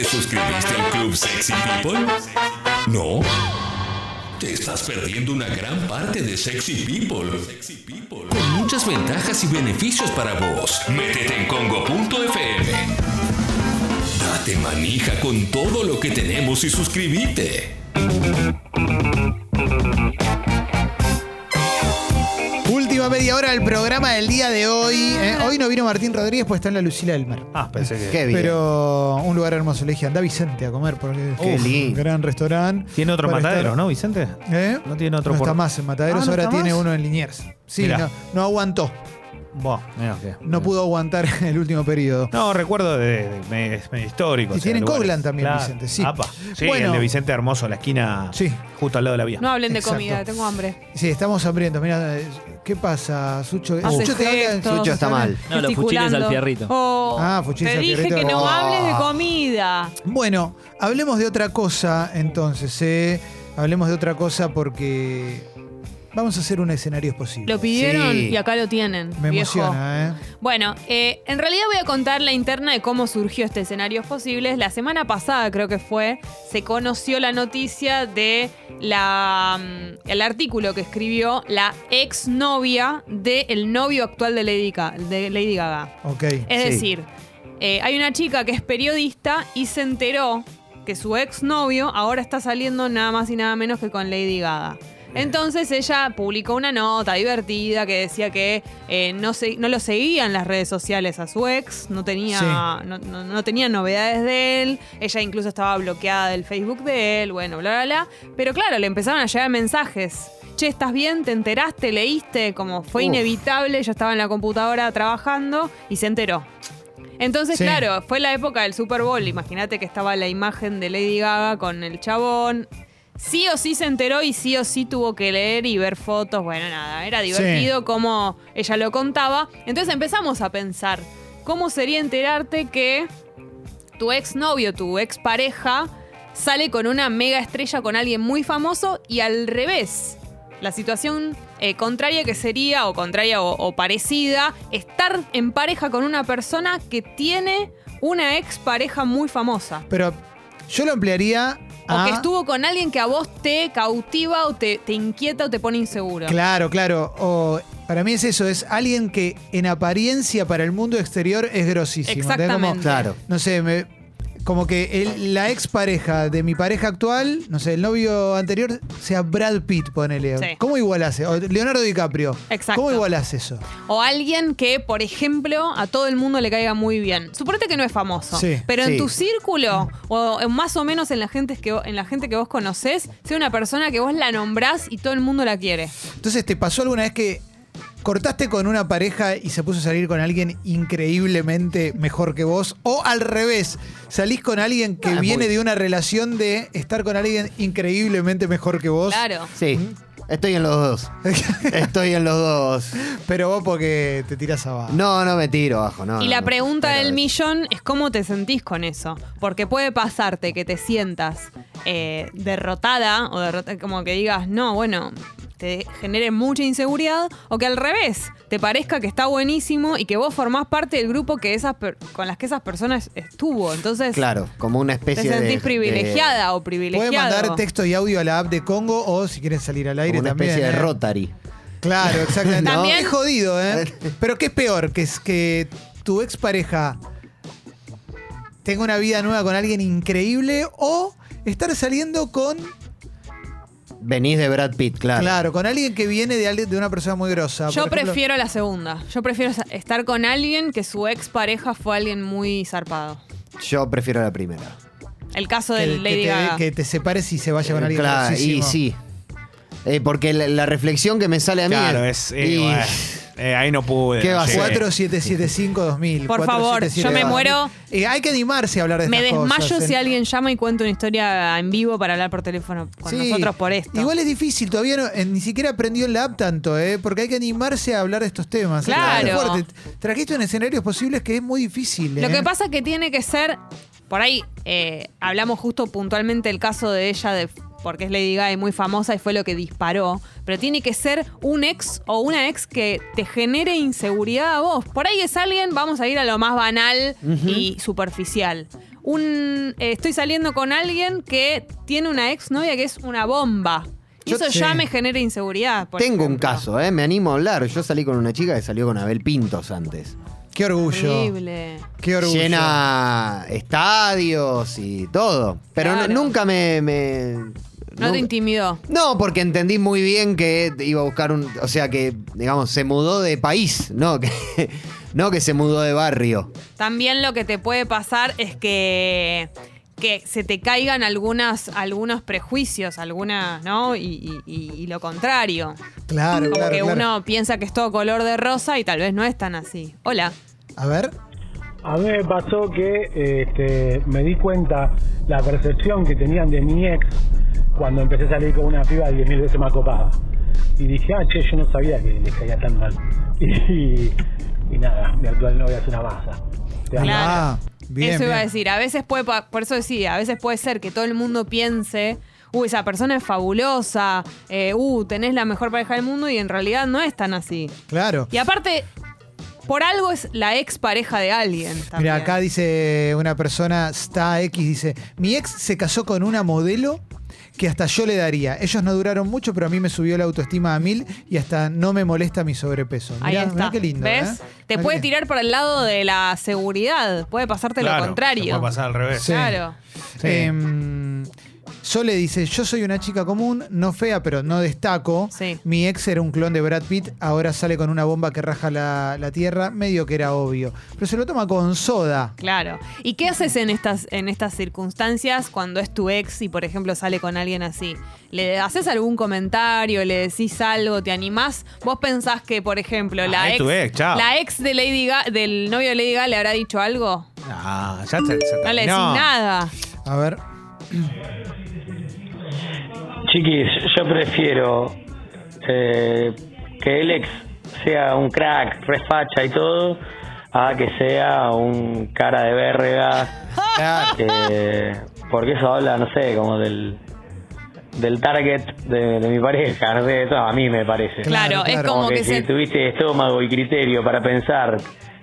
¿Te suscribiste al Club Sexy People? ¿No? Te estás perdiendo una gran parte de Sexy People. Con muchas ventajas y beneficios para vos. Métete en congo.fm. Date manija con todo lo que tenemos y suscríbete. Del programa del día de hoy. ¿eh? Hoy no vino Martín Rodríguez, pues está en la Lucila del Mar. Ah, pensé que. Qué bien. Pero un lugar hermoso. Le dije, anda Vicente a comer porque Qué es un lindo. gran restaurante. Tiene otro Para matadero, estar- ¿no, Vicente? ¿Eh? No tiene otro No por- está más en Mataderos, Ah, ¿no ahora está tiene más? uno en Liniers. Sí, Mirá. no, no aguantó. Que- No pudo aguantar el último periodo. No, recuerdo de, de- medio histórico. Y o sea, tiene lugares. Coglan también, Vicente, sí. Apa. Sí, Bueno. el de Vicente Hermoso, la esquina Sí. justo al lado de la vía. No hablen de Exacto. comida, tengo hambre. Sí, estamos hambrientos. Mira, eh, ¿qué pasa, Sucho? Hace Sucho te. Sucho está mal. No, los fuchiles al fierrito. Oh, Ah, fuchiles te al dije fierrito. que no Oh. hables de comida. Bueno, hablemos de otra cosa entonces, ¿eh? Hablemos de otra cosa porque vamos a hacer un escenario posible. Lo pidieron Sí. y acá lo tienen. Me viejo. emociona, ¿eh? Bueno, eh, en realidad voy a contar la interna de cómo surgió este escenario posibles. La semana pasada, creo que fue, se conoció la noticia de la, mm, el artículo que escribió la exnovia del novio actual de Lady, Ga- de Lady Gaga. Ok. Es Sí. decir, eh, hay una chica que es periodista y se enteró que su exnovio ahora está saliendo nada más y nada menos que con Lady Gaga. Entonces ella publicó una nota divertida que decía que eh, no, se, no lo seguía en las redes sociales a su ex, no tenía, Sí. no, no- no tenía novedades de él, ella incluso estaba bloqueada del Facebook de él, bueno, bla, bla, bla. Pero claro, le empezaron a llegar mensajes. Che, ¿estás bien? ¿Te enteraste? ¿Leíste? Como fue Uf. inevitable, ella estaba en la computadora trabajando y se enteró. Entonces, Sí. claro, fue la época del Super Bowl. Imagínate que estaba la imagen de Lady Gaga con el chabón. Sí o sí se enteró y sí o sí tuvo que leer y ver fotos. Bueno, nada, era divertido como ella lo contaba. Entonces empezamos a pensar, ¿cómo sería enterarte que tu exnovio, tu expareja, sale con una mega estrella con alguien muy famoso y al revés? La situación eh, contraria que sería, o contraria o, o parecida, estar en pareja con una persona que tiene una expareja muy famosa. Pero yo lo ampliaría O que estuvo con alguien que a vos te cautiva o te, te inquieta o te pone inseguro. Claro, claro. O para mí es eso, es alguien que en apariencia para el mundo exterior es grosísimo. ¿entendés? Como, Exactamente. Claro. no sé, me- como que el- la expareja de mi pareja actual, no sé, el novio anterior sea Brad Pitt, ponele. Sí. ¿Cómo igualás? O Leonardo DiCaprio. Exacto. ¿Cómo igualás eso? O alguien que, por ejemplo, a todo el mundo le caiga muy bien. Suponete que no es famoso. Sí, pero en tu círculo, o más o menos en la, gente que, en la gente que vos conocés, sea una persona que vos la nombrás y todo el mundo la quiere. Entonces, ¿te pasó alguna vez que cortaste con una pareja y se puso a salir con alguien increíblemente mejor que vos? O al revés, salís con alguien que Ah, viene muy- de una relación de estar con alguien increíblemente mejor que vos. Claro. Sí. Estoy en los dos. Estoy en los dos. Pero vos porque te tirás abajo. No, no me tiro abajo, no. Y no, la no. pregunta Pero- del millón es cómo te sentís con eso. Porque puede pasarte que te sientas eh, derrotada o derrota- como que digas, no, bueno, te genere mucha inseguridad. O que al revés, te parezca que está buenísimo y que vos formás parte del grupo que esas per- con las que esas personas estuvo. Entonces, Claro, como una te especie de. sentís de- privilegiada o Pueden privilegiado. mandar texto y audio a la app de Congo o si quieren salir al aire como una también. especie de ¿eh? Rotary. Claro, exactamente. También- Es jodido, ¿eh? Pero ¿qué es peor? Que es que tu expareja tenga una vida nueva con alguien increíble o estar saliendo con, Venís de Brad Pitt, claro. claro, con alguien que viene de, alguien- de una persona muy grosa. Yo Por ejemplo, prefiero la segunda. Yo prefiero estar con alguien que su ex pareja fue alguien muy zarpado. Yo prefiero la primera. El caso que, de que Lady te, Gaga. que te separes y se vaya con alguien Claro, y grosísimo. sí. Eh, porque la, la reflexión que me sale a mí. Claro, es. eh, y- bueno, eh, ahí no pude. ¿Qué va a llegué. ser? 4775-2000. Por favor, yo me muero. Eh, hay que animarse a hablar de Me estas desmayo cosas. si En- alguien llama y cuenta una historia en vivo para hablar por teléfono con Sí. nosotros por esto. Igual es difícil, todavía no- eh, ni siquiera aprendió en la app tanto, ¿eh? porque hay que animarse a hablar de estos temas. ¿eh? Claro. Es. Trajiste en escenarios posibles que es muy difícil. Lo que pasa es que tiene que ser. Por ahí eh, hablamos justo puntualmente el caso de ella, de, porque es Lady Gaga y muy famosa y fue lo que disparó. Pero tiene que ser un ex o una ex que te genere inseguridad a vos. Por ahí es alguien, vamos a ir a lo más banal y superficial. un eh, estoy saliendo con alguien que tiene una exnovia que es una bomba. Y Yo- eso ya me genera inseguridad. por Tengo un caso, ¿eh? Me animo a hablar. Yo salí con una chica que salió con Abel Pintos antes. Qué orgullo. Horrible. Qué orgullo. Llena estadios y todo. Pero Claro. nunca me... me- No te intimidó. No, porque entendí muy bien que iba a buscar un. O sea, que, digamos, se mudó de país, no que, no que se mudó de barrio. También lo que te puede pasar es que, que se te caigan algunas, algunos prejuicios, algunas, ¿no? Y, y- y- y lo contrario. Claro, Como claro, que claro. uno piensa que es todo color de rosa y tal vez no es tan así. Hola. A ver. A mí me pasó que este, me di cuenta la percepción que tenían de mi ex cuando empecé a salir con una piba 10.000 veces más copada. Y dije, ah, che, yo no sabía que les caía tan mal. Y, y nada, mi actual novia es una masa. Claro. Ah, bien. eso iba a decir. A veces puede, por eso decía, a veces puede ser que todo el mundo piense, uy, esa persona es fabulosa, eh, uh, tenés la mejor pareja del mundo y en realidad no es tan así. Claro. Y aparte, por algo es la ex pareja de alguien. Mira, acá dice una persona, está X, dice, mi ex se casó con una modelo que hasta yo le daría. Ellos no duraron mucho, pero a mí me subió la autoestima a mil y hasta no me molesta mi sobrepeso. Ahí Mirá, está. mirá qué lindo. ¿Ves? ¿eh? Te Mirá puede qué- tirar por el lado de la seguridad. Puede pasarte Claro, lo se contrario. puede pasar al revés. Sí. Claro. Sí. Em, Sole dice, yo soy una chica común, no fea, pero no destaco. Sí. Mi ex era un clon de Brad Pitt, ahora sale con una bomba que raja la, la tierra, medio que era obvio. Pero se lo toma con soda. Claro. ¿Y qué haces en estas, en estas circunstancias cuando es tu ex y, por ejemplo, sale con alguien así? ¿Le haces algún comentario? ¿Le decís algo? ¿Te animás? ¿Vos pensás que, por ejemplo, la Ah, ex, la ex de Lady Ga- del novio de Lady Gaga le habrá dicho algo? Ah, ya se, se No le decís nada. A ver. Chiquis, yo prefiero eh, que el ex sea un crack, refacha y todo, a que sea un cara de verga. eh, porque eso habla, no sé, como del del target de, de mi pareja, no sé, eso a mí me parece. Claro, Claro, es como Como que, que si se... tuviste estómago y criterio para pensar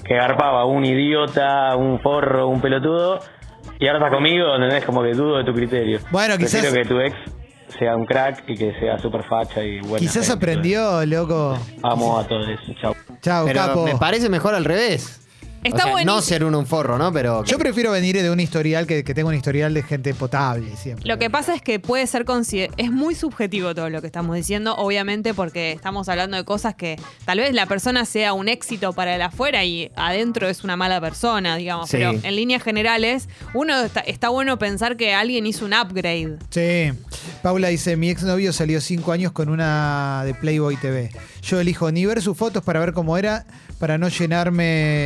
que garpaba un idiota, un forro, un pelotudo, y ahora estás conmigo, ¿entendés? Como que dudo de tu criterio. Bueno, quizás- Prefiero que tu ex sea un crack y que sea súper facha y buena. Quizás gente. aprendió, loco. Amo a todos. Chao. Chao, Pero capo. me parece mejor al revés. Está O sea, buenísimo. no ser uno un forro, ¿no? Pero. Yo prefiero venir de un historial que, que tenga un historial de gente potable siempre. Lo que pasa es que puede ser es muy subjetivo todo lo que estamos diciendo, obviamente porque estamos hablando de cosas que tal vez la persona sea un éxito para el afuera y adentro es una mala persona, digamos. Sí. Pero en líneas generales, uno está, está bueno pensar que alguien hizo un upgrade. Sí. Paula dice, mi exnovio salió cinco años con una de Playboy TV. Yo elijo ni ver sus fotos para ver cómo era, para no llenarme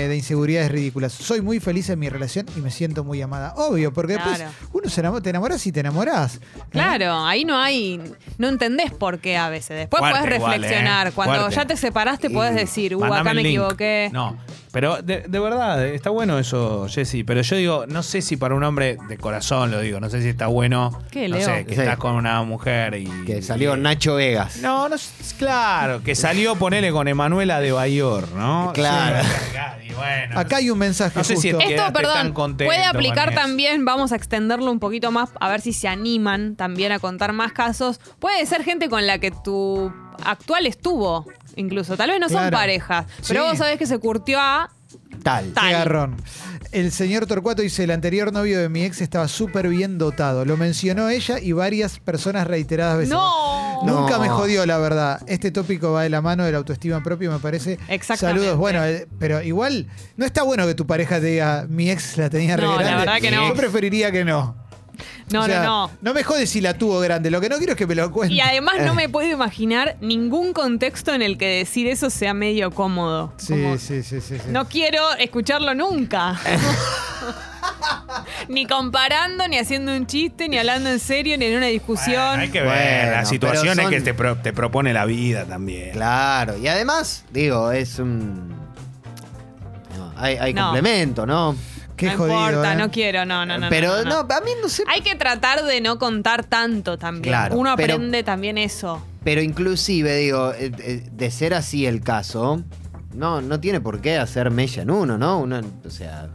de inseguridades ridículas. Soy muy feliz en mi relación y me siento muy amada. Obvio, porque después Claro. uno se enamora, te enamoras y te enamorás. Claro, ahí no hay, no entendés por qué a veces. Después igual, reflexionar. ¿eh? Cuando Fuerte. ya te separaste podés decir, uh, Mandame acá me link. equivoqué. No, pero de, de verdad, está bueno eso, Jessy. Pero yo digo, no sé si para un hombre de corazón lo digo, no sé si está bueno. ¿Qué, no Leo? sé, que Sí. estás con una mujer y. Que salió y- Nacho Vegas. No, no, es- claro, que salió, ponele con Emanuela de Bayor, ¿no? Claro. Sí, y bueno, Acá hay un mensaje No sé si justo. es que- Esto, Quedaste tan perdón, contento puede con aplicar eso. también, vamos a extenderlo un poquito más, a ver si se animan también a contar más casos. Puede ser gente con la que tu actual estuvo, incluso. Tal vez no son Claro. parejas, pero Sí. vos sabés que se curtió a... Tal. Tal. Qué garrón. El señor Torcuato dice, el anterior novio de mi ex estaba súper bien dotado. Lo mencionó ella y varias personas reiteradas veces. ¡No! Nunca No. me jodió, la verdad. Este tópico va de la mano de la autoestima propia, me parece. Exactamente. Saludos. Bueno, eh, pero igual no está bueno que tu pareja te diga, mi ex la tenía re No, la grande". verdad que no. Yo preferiría que no. No, O sea, no, no. No me jodes si la tuvo grande. Lo que no quiero es que me lo cuente. Y además no me puedo imaginar ningún contexto en el que decir eso sea medio cómodo. Sí, Como, sí, sí, sí, sí. No quiero escucharlo nunca. ni comparando, ni haciendo un chiste, ni hablando en serio, ni en una discusión. Bueno, hay que ver Bueno, las situaciones son- que te, pro- te propone la vida también. Claro. Y además, digo, es un. no, hay hay No. complemento, ¿no? Qué no jodido. importa, ¿eh? no quiero, no, no, no. Pero no, no, no. a mí no sé. Hay que tratar de no contar tanto también. Claro, Uno pero- aprende también eso. Pero inclusive, digo, eh, eh, de ser así el caso, no, no tiene por qué hacer mella en uno, ¿no? Uno, o sea,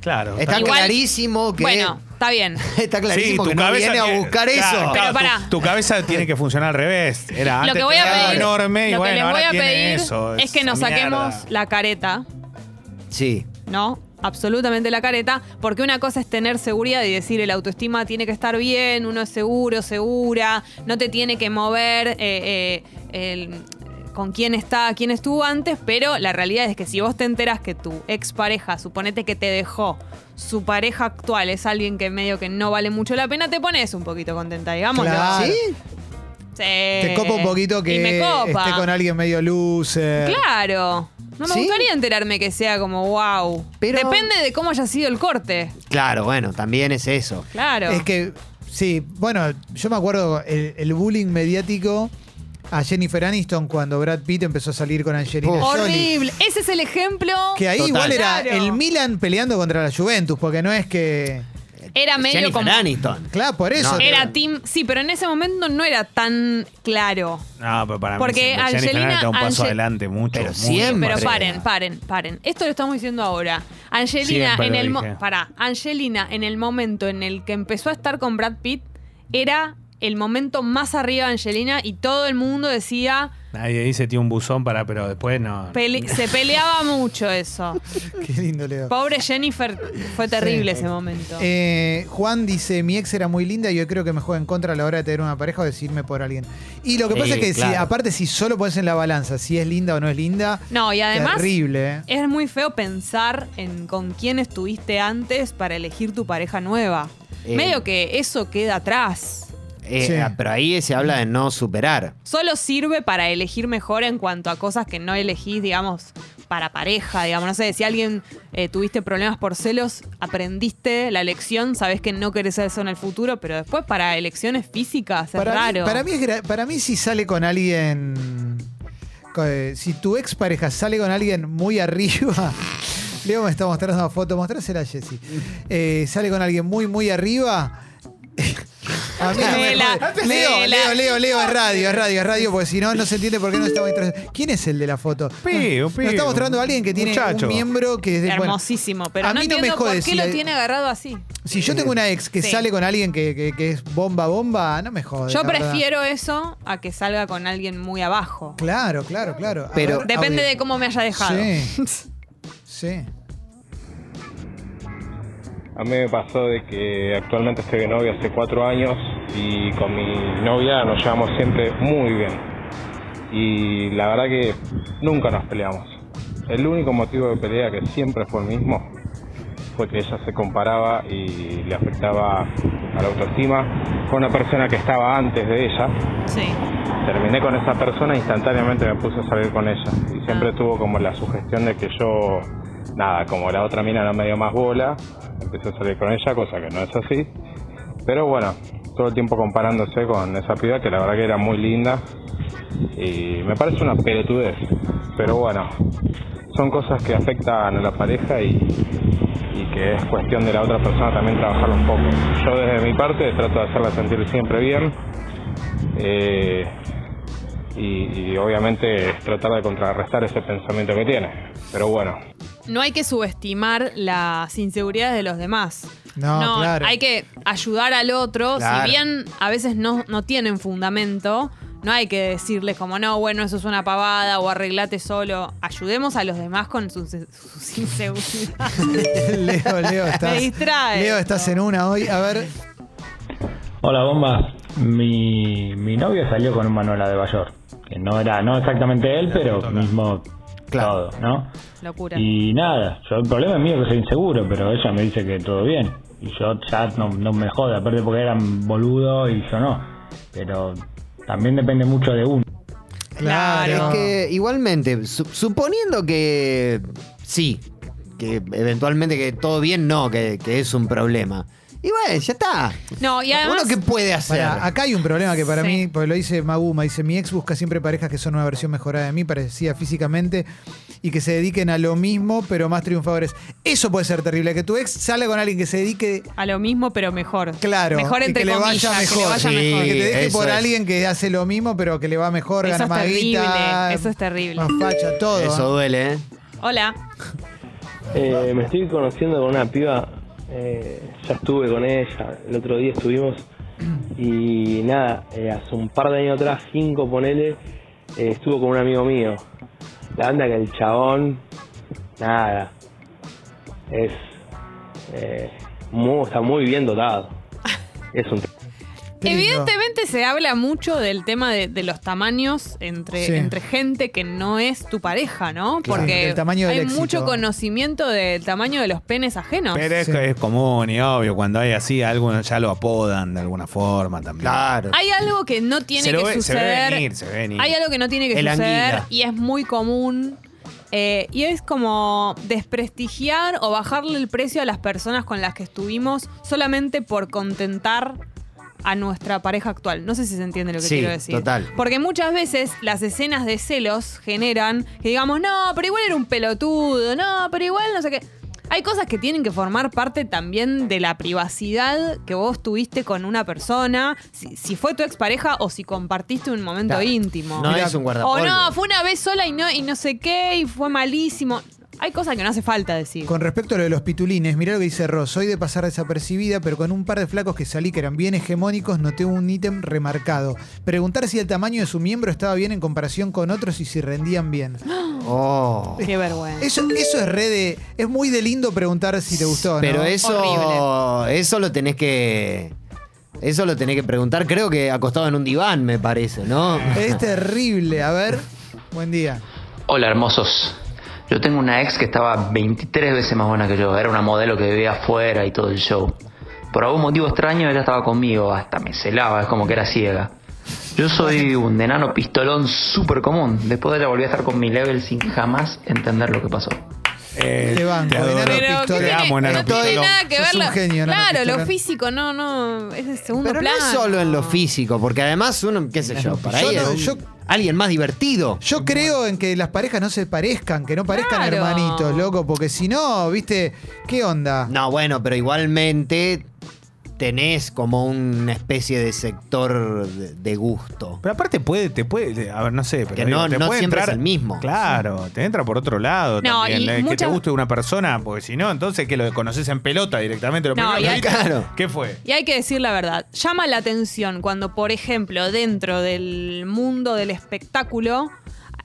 Claro. Está Igual- clarísimo que. Bueno, está bien. está clarísimo que no viene a buscar claro, eso. claro, Pero tu- pará. Tu, cabeza tiene que funcionar al revés. Era Lo que voy a tenía algo pedir, enorme y lo que les voy ahora a pedir eso, es que nos saquemos mierda. la careta, Sí. ¿no? Absolutamente la careta, porque una cosa es tener seguridad y decir el autoestima tiene que estar bien, uno es seguro, segura, no te tiene que mover eh, eh, el- con quién está, quién estuvo antes, pero la realidad es que si vos te enteras que tu expareja, suponete que te dejó, su pareja actual es alguien que medio que no vale mucho la pena, te pones un poquito contenta, digámoslo. Claro. ¿Sí? Sí. Te copa un poquito que me copa. esté con alguien medio loser. Claro. No me ¿Sí? gustaría enterarme que sea como wow. Pero- Depende de cómo haya sido el corte. Claro, bueno, también es eso. Claro. Es que, sí, bueno, yo me acuerdo el, el bullying mediático a Jennifer Aniston cuando Brad Pitt empezó a salir con Angelina Uf. Jolie. Horrible. Ese es el ejemplo. Que ahí Total. igual era Claro. el Milan peleando contra la Juventus, porque no es que. Era medio Jennifer como. Aniston. Claro, por eso. No, Era team. Sí, pero en ese momento no era tan claro. No, pero para Porque mí siempre Angelina- Aniston un paso Ange- adelante mucho. Pero mucho. siempre. Pero paren, paren, paren. Esto lo estamos diciendo ahora. Angelina Siempre en el mo- pará, Angelina en el momento en el que empezó a estar con Brad Pitt era el momento más arriba de Angelina y todo el mundo decía Nadie dice tiene un buzón para, pero después no. pele- se peleaba mucho eso. Qué lindo, Leo. Pobre Jennifer, fue terrible Sí. ese momento. Eh, Juan dice, mi ex era muy linda y yo creo que me juega en contra a la hora de tener una pareja o decirme por alguien. Y lo que pasa Sí, es que si, aparte si solo pones en la balanza si es linda o no es linda, No, y además terrible. ¿eh? es muy feo pensar en con quién estuviste antes para elegir tu pareja nueva. Eh. Medio que eso queda atrás. Eh, Sí. Pero ahí se habla de no superar. Solo sirve para elegir mejor en cuanto a cosas que no elegís, digamos, para pareja, digamos. No sé, si alguien eh, tuviste problemas por celos, aprendiste la lección, sabes que no querés eso en el futuro, pero después para elecciones físicas es Para mí, raro. para, mí es gra- para mí si sale con alguien, eh, si tu ex pareja sale con alguien muy arriba, Leo me está mostrando una foto, mostrásela a Jessy. Eh, sale con alguien muy, muy arriba. A mí no me Vela, jode. Leo. Leo, Leo, Leo, es radio, es radio, es radio, porque si no, no se entiende por qué no estamos interesados. ¿Quién es el de la foto? Un pi, Nos está mostrando a alguien que tiene muchacho. un miembro que es de. bueno, Hermosísimo, pero a no mí no me entiendo jode por qué si lo tiene agarrado así. si yo tengo una ex que Sí. sale con alguien que, que- que es bomba, bomba, no me jode. Yo la verdad. prefiero eso a que salga con alguien muy abajo. Claro, claro, claro. A Pero- ver, Depende audio. de cómo me haya dejado. Sí. Sí. A mí me pasó de que actualmente estoy de novia hace cuatro años y con mi novia nos llevamos siempre muy bien. Y la verdad que nunca nos peleamos. El único motivo de pelea que siempre fue el mismo fue que ella se comparaba y le afectaba a la autoestima con una persona que estaba antes de ella. Sí. Terminé con esa persona e instantáneamente me puse a salir con ella. Y siempre Ah. tuvo como la sugestión de que yo, nada, como la otra mina no me dio más bola, empecé a salir con ella, cosa que no es así. Pero bueno, todo el tiempo comparándose con esa piba que la verdad que era muy linda. Y me parece una pelotudez. Pero bueno, son cosas que afectan a la pareja y, y que es cuestión de la otra persona también trabajarlo un poco. Yo desde mi parte trato de hacerla sentir siempre bien. Eh, y, y obviamente tratar de contrarrestar ese pensamiento que tiene. Pero bueno, No hay que subestimar las inseguridades de los demás. No, claro. Hay que ayudar al otro. Claro. Si bien a veces no, no tienen fundamento, no hay que decirles como, no, bueno, eso es una pavada o arreglate solo. Ayudemos a los demás con sus, sus inseguridades. Leo, Leo, estás. Me distrae Leo, estás en una hoy. A ver. Hola, bomba. Mi, mi novio salió con un Manuela de Bayor. Que no era, no exactamente él, pero mismo Claro. todo, ¿no? Locura. Y nada, yo, el problema es mío que soy inseguro, pero ella me dice que todo bien. Y yo ya no, no me jode, aparte porque eran boludo y yo no. Pero también depende mucho de uno. Claro. Claro. Es que igualmente, su- suponiendo que sí, que eventualmente que todo bien, no, que, que es un problema. Y bueno, ya está. No, y además. ¿Uno qué puede hacer? Pará, acá hay un problema que para Sí. mí, porque lo dice Maguma, dice, mi ex busca siempre parejas que son una versión mejorada de mí, parecida físicamente, y que se dediquen a lo mismo, pero más triunfadores. Eso puede ser terrible, que tu ex salga con alguien que se dedique, A lo mismo, pero mejor. claro, Mejor y entre que le comillas, vaya que mejor. le vaya Sí. mejor. que te deje eso por es. alguien que hace lo mismo, pero que le va mejor, Eso gana es más terrible, guita, eso es terrible. Más facha, todo. Eso duele, ¿eh? Hola. Eh, me estoy conociendo con una piba, eh, ya estuve con ella, el otro día estuvimos y nada, eh, hace un par de años atrás, cinco ponele, eh, estuvo con un amigo mío. La banda que el chabón, nada, es, muy- está muy bien dotado. Es un Qué se habla mucho del tema de, de los tamaños entre, Sí. entre gente que no es tu pareja, ¿no? Claro, Porque del tamaño del hay éxito. mucho conocimiento del tamaño de los penes ajenos. Pero es, Sí. es común y obvio, cuando hay así, algunos ya lo apodan de alguna forma también. Claro. Hay algo que no tiene Se lo que ve- se ve suceder. venir, se ve venir. Hay algo que no tiene que El suceder anguila. y es muy común. eh, y es como desprestigiar o bajarle el precio a las personas con las que estuvimos solamente por contentar a nuestra pareja actual. No sé si se entiende lo que Sí, quiero decir. total. Porque muchas veces las escenas de celos generan que digamos, no, pero igual era un pelotudo, no, pero igual no sé qué. Hay cosas que tienen que formar parte también de la privacidad que vos tuviste con una persona, si, si fue tu expareja o si compartiste un momento Claro. íntimo. No Mira, es un o guardapolvo. no, fue una vez sola y no, y no sé qué, y fue malísimo. Hay cosas que no hace falta decir. Con respecto a lo de los pitulines, mirá lo que dice Ross. Soy de pasar desapercibida, pero con un par de flacos que salí que eran bien hegemónicos, noté un ítem remarcado. Preguntar si el tamaño de su miembro estaba bien en comparación con otros y si rendían bien. Oh. Qué vergüenza. Eso, eso es re de. Es muy de lindo preguntar si te gustó, ¿no? Pero eso, Horrible. eso lo tenés que. Eso lo tenés que preguntar, creo que acostado en un diván, me parece, ¿no? Es terrible. A ver, buen día. Hola hermosos. Yo tengo una ex que estaba 23 veces más buena que yo. Era una modelo que vivía afuera y todo el show. Por algún motivo extraño ella estaba conmigo, hasta me celaba, es como que era ciega. Yo soy un enano pistolón súper común. Después de ella volví a estar con mi level sin jamás entender lo que pasó. Eh, Te banco, adoro. enano Pero ¿qué Pistolón. Te tiene- amo, enano no tiene pistolón. nada que ver. genio, enano claro, lo físico no, no, es de segundo Pero no es solo en lo físico, porque además uno, qué sé yo, para Yo ahí no- es un- yo- alguien más divertido. Yo creo en que las parejas no se parezcan, que no parezcan Claro. hermanitos, loco, porque si no, viste, ¿qué onda? No, bueno, pero igualmente tenés como una especie de sector de, de gusto. Pero aparte puede, te puede, a ver, no sé, pero Que digo, no- te no puede siempre entrar, es el mismo. Claro, te entra por otro lado No, también. y eh, Que te guste una persona, porque si no, entonces que lo conoces en pelota directamente. Lo No, primero y hay- Claro. ¿Qué fue? Y hay que decir la verdad, llama la atención cuando, por ejemplo, dentro del mundo del espectáculo,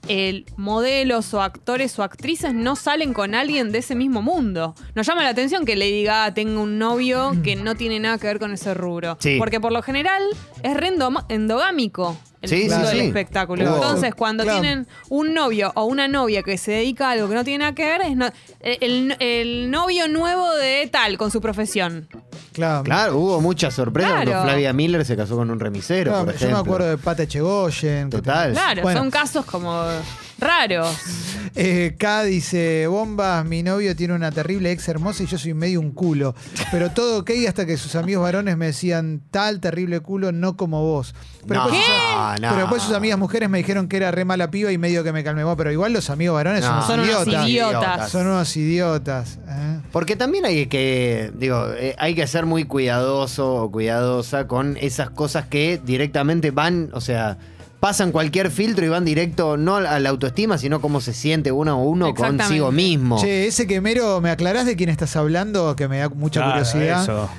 el modelos o actores o actrices no salen con alguien de ese mismo mundo. Nos llama la atención que Lady Gaga tenga un novio que no tiene nada que ver con ese rubro. Sí. Porque por lo general es re endogámico el Sí, mundo sí, del sí. espectáculo. Claro. Entonces, cuando Claro. tienen un novio o una novia que se dedica a algo que no tiene nada que ver, es no- el, el novio nuevo de tal con su profesión. Claro. Claro, hubo muchas sorpresas Claro. cuando Flavia Miller se casó con un remisero, Claro, por yo ejemplo. me acuerdo de Pata Echegoyen. que Total. Claro, Bueno. son casos como raros. Eh, K dice, bombas, mi novio tiene una terrible ex hermosa y yo soy medio un culo. Pero todo ok hasta que sus amigos varones me decían, tal terrible culo, no como vos. Pero, No, después, sus, no. pero después sus amigas mujeres me dijeron que era re mala piba y medio que me calmé. Pero igual los amigos varones No. son Son unos unos idiotas. idiotas. Son unos idiotas. ¿eh? Porque también hay que, digo, eh, hay que ser muy cuidadoso o cuidadosa con esas cosas que directamente van, o sea, pasan cualquier filtro y van directo no a la autoestima, sino cómo se siente uno o uno consigo mismo. Che, ese quemero, ¿me aclarás de quién estás hablando? Que me da mucha Claro, curiosidad. eso.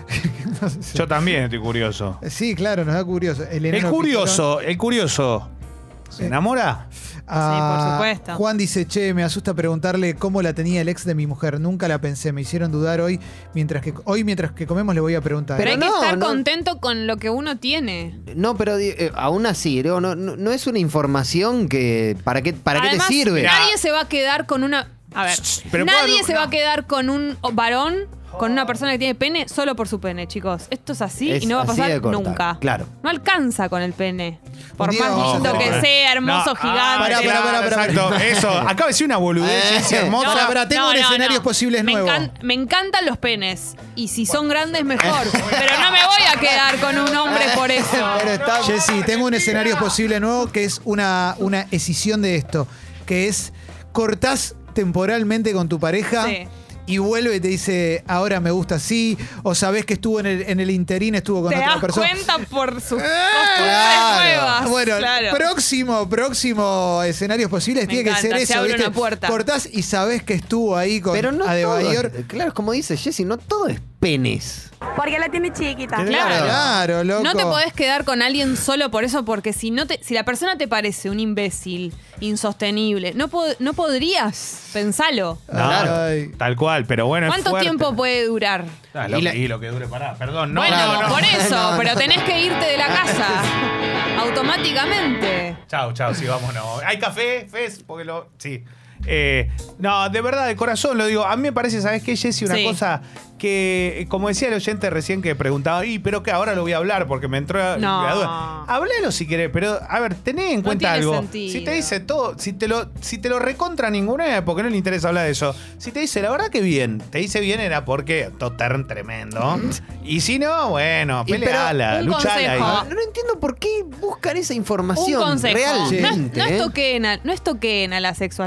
Yo también estoy curioso. Sí, claro, nos da curioso. El, El curioso, el curioso. ¿Se enamora? Ah, Sí, por supuesto. Juan dice, che, me asusta preguntarle cómo la tenía el ex de mi mujer. Nunca la pensé, me hicieron dudar hoy. Mientras que hoy mientras que comemos le voy a preguntar. Pero, hay que no, estar no. contento con lo que uno tiene. No, pero eh, aún así, no, no, no es una información que. ¿Para qué, para qué te sirve? Nadie se va a quedar con una. A ver, pero nadie puedo- se va a quedar con un varón, con una persona que tiene pene, solo por su pene, chicos. Esto es así Es y no va a así pasar corta, nunca. claro. No alcanza con el pene. Por día más vamos a lindo que sea, hermoso, No, gigante. ah, Pará, pará, pará, pará, Exacto, eso. Acaba de decir una boludez, Eh. es hermosa. Pará, pará, tengo un escenarios posibles me nuevo. encan- me encantan los penes. Y si son grandes, mejor. Pero no me voy a quedar con un hombre por eso. Pero está- Jessy, tengo un escenario posible nuevo que es una, una escisión de esto. Que es, cortás temporalmente con tu pareja Sí. Y vuelve y te dice, ahora me gusta así, o sabés que estuvo en el, en el interín, estuvo con Te otra das persona. cuenta por sus costumbres Claro. nuevas. Bueno, claro. próximo, próximo escenarios posibles Me tiene que ser se eso, abre ¿viste? una puerta. Cortás y sabés que estuvo ahí con Pero no todo, Adebayor. claro, como dice Jessy, no todo es penes. Porque la tiene chiquita. Claro. Claro, loco. No te podés quedar con alguien solo por eso, porque si no te, si la persona te parece un imbécil, insostenible, no, pod- no podrías, pensalo. No, Ay. tal cual, pero bueno. es ¿Cuánto fuerte. tiempo puede durar? Ah, lo Y la- que- y lo que dure para. Perdón, no. bueno, no, no. por eso, No, pero tenés que irte de la casa automáticamente. Chao, chao, sí, vámonos. ¿Hay café, Fes? Porque lo. Sí. Eh, no, de verdad, de corazón lo digo. A mí me parece, ¿sabes qué, Jessy? Una Sí. cosa que, como decía el oyente recién que preguntaba, y pero que ahora lo voy a hablar porque me entró No. la duda. Hablalo si querés, pero a ver, tené en cuenta tiene algo. sentido. Si te dice todo, si te lo, si te lo recontra ninguna, porque no le interesa hablar de eso. Si te dice, la verdad que bien, te dice bien era porque totern tremendo. y si no, bueno, peleala, un luchala ahí. consejo. No, no entiendo por qué buscan esa Un información consejo. realmente. No, no ¿eh? estoqueen a, no estoqueen a la sexo,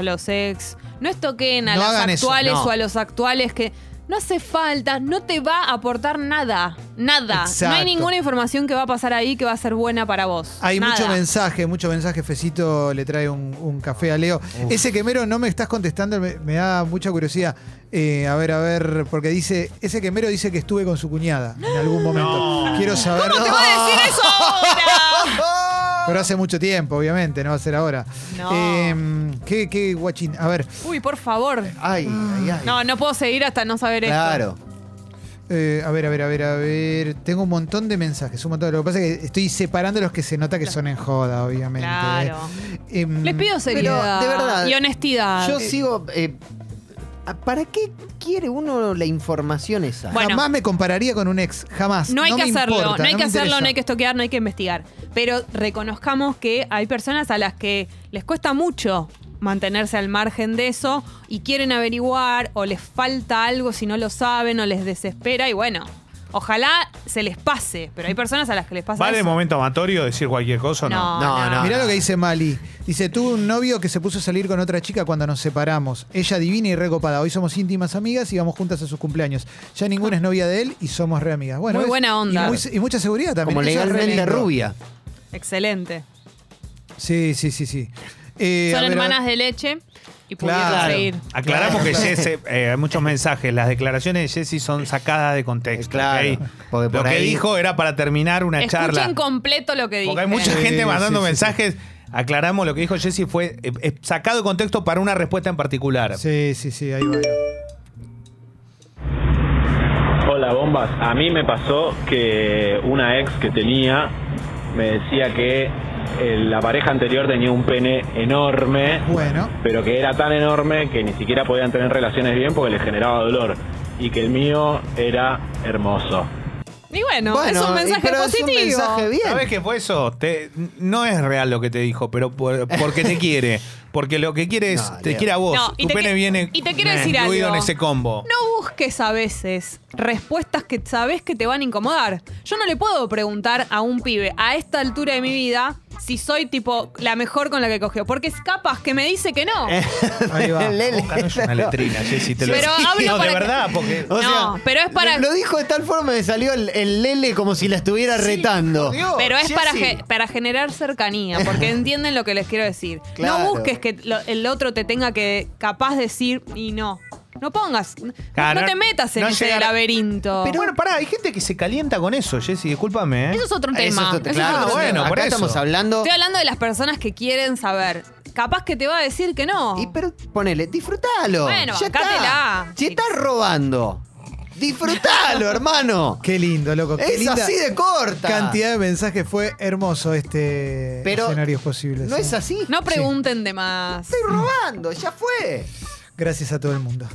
No estoqueen a No las hagan eso, actuales no. o a los actuales que no hace falta, no te va a aportar nada. Nada. No Exacto. hay ninguna información que va a pasar ahí que va a ser buena para vos. Hay Nada. mucho mensaje, mucho mensaje. Fecito le trae un, un café a Leo. Ese quemero no me estás contestando, me, me da mucha curiosidad. Eh, a ver, a ver, porque dice, ese quemero dice que estuve con su cuñada en algún momento. No. Quiero saber. ¿Cómo te va a decir eso? Pero hace mucho tiempo, obviamente, no va a ser ahora. No. Eh, ¿qué, qué guachín? A ver, Uy, por favor. Ay, ay, ay. No, no puedo seguir hasta no saber esto. claro. eh, a ver, a ver, a ver, a ver. Tengo un montón de mensajes, un montón. Lo que pasa es que estoy separando los que se nota que son en joda, obviamente. Claro. Eh, em, Les pido seriedad de verdad, y honestidad. Yo sigo. eh, ¿Para qué quiere uno la información esa? Bueno. Jamás me compararía con un ex, jamás. No hay que me hacerlo, importa, no hay que me hacerlo, interesa. no hay que estoquear, no hay que investigar. Pero reconozcamos que hay personas a las que les cuesta mucho mantenerse al margen de eso y quieren averiguar o les falta algo si no lo saben o les desespera y bueno, ojalá se les pase, pero hay personas a las que les pasa ¿Vale eso. momento amatorio decir cualquier cosa o no? No, No. Mirá lo que dice Mali. Dice, tuve un novio que se puso a salir con otra chica cuando nos separamos. Ella divina y recopada. Hoy somos íntimas amigas y vamos juntas a sus cumpleaños. Ya ninguna es novia de él y somos re amigas. Bueno, Muy ¿ves? buena onda. Y, muy- y mucha seguridad también. Como Eso es re legalmente lindo. rubia. Excelente. Sí, sí, sí, sí. Eh, Son a ver, a- hermanas de leche y pudieron Claro. seguir. Aclaramos Claro. que Jesse, eh, hay muchos mensajes. Las declaraciones de Jesse son sacadas de contexto. Claro, ¿ok? porque Lo que ahí- dijo era para terminar una Escuchen charla. completo lo que dije. Porque hay mucha Sí, gente mandando sí, sí, mensajes. Aclaramos lo que dijo Jesse fue eh, eh, sacado de contexto para una respuesta en particular. Sí, sí, sí, ahí va. Hola bombas, a mí me pasó que una ex que tenía me decía que eh, la pareja anterior tenía un pene enorme, Bueno, pero que era tan enorme que ni siquiera podían tener relaciones bien porque les generaba dolor y que el mío era hermoso. Y bueno, Bueno, es un mensaje pero es un positivo. mensaje bien. ¿Sabes qué fue eso? Te- no es real lo que te dijo, pero por- porque te quiere. Porque lo que quiere es, No, te Leo. quiere a vos. No, y tu te pene viene y te quiero eh, decir incluido algo. en ese combo. No busques a veces respuestas que sabes que te van a incomodar. Yo no le puedo preguntar a un pibe a esta altura de mi vida si soy tipo la mejor con la que cogió. Porque es capaz que me dice que no. ahí va. Lele. Boca no es una letrina, Jessy, te lo Pero hablo No, de que- verdad, porque. O No, pero es para- Lo dijo de tal forma que salió el, el Lele como si la estuviera retando. Dios, Pero es para, Jessy. ge- para generar cercanía, porque entienden lo que les quiero decir. Claro. No busques que lo- el otro te tenga que capaz decir y no. No pongas, no- Claro, no te metas en no ese llegar- laberinto. Pero bueno, pará, hay gente que se calienta con eso, Jessy, discúlpame. ¿eh? Eso es otro Eso tema. es otro- Eso es claro, otro bueno, tema. por acá eso. estamos hablando. Estoy hablando de las personas que quieren saber. Capaz que te va a decir que no. Y pero ponele, disfrútalo. Bueno, ya bancátela. está. Si estás robando, disfrútalo, hermano. Qué lindo, loco. Qué Es linda así de corta. Cantidad de mensajes. Fue hermoso este Pero escenarios posibles. No sí. es así. No pregunten de más. Estoy robando, ya fue. Gracias a todo el mundo.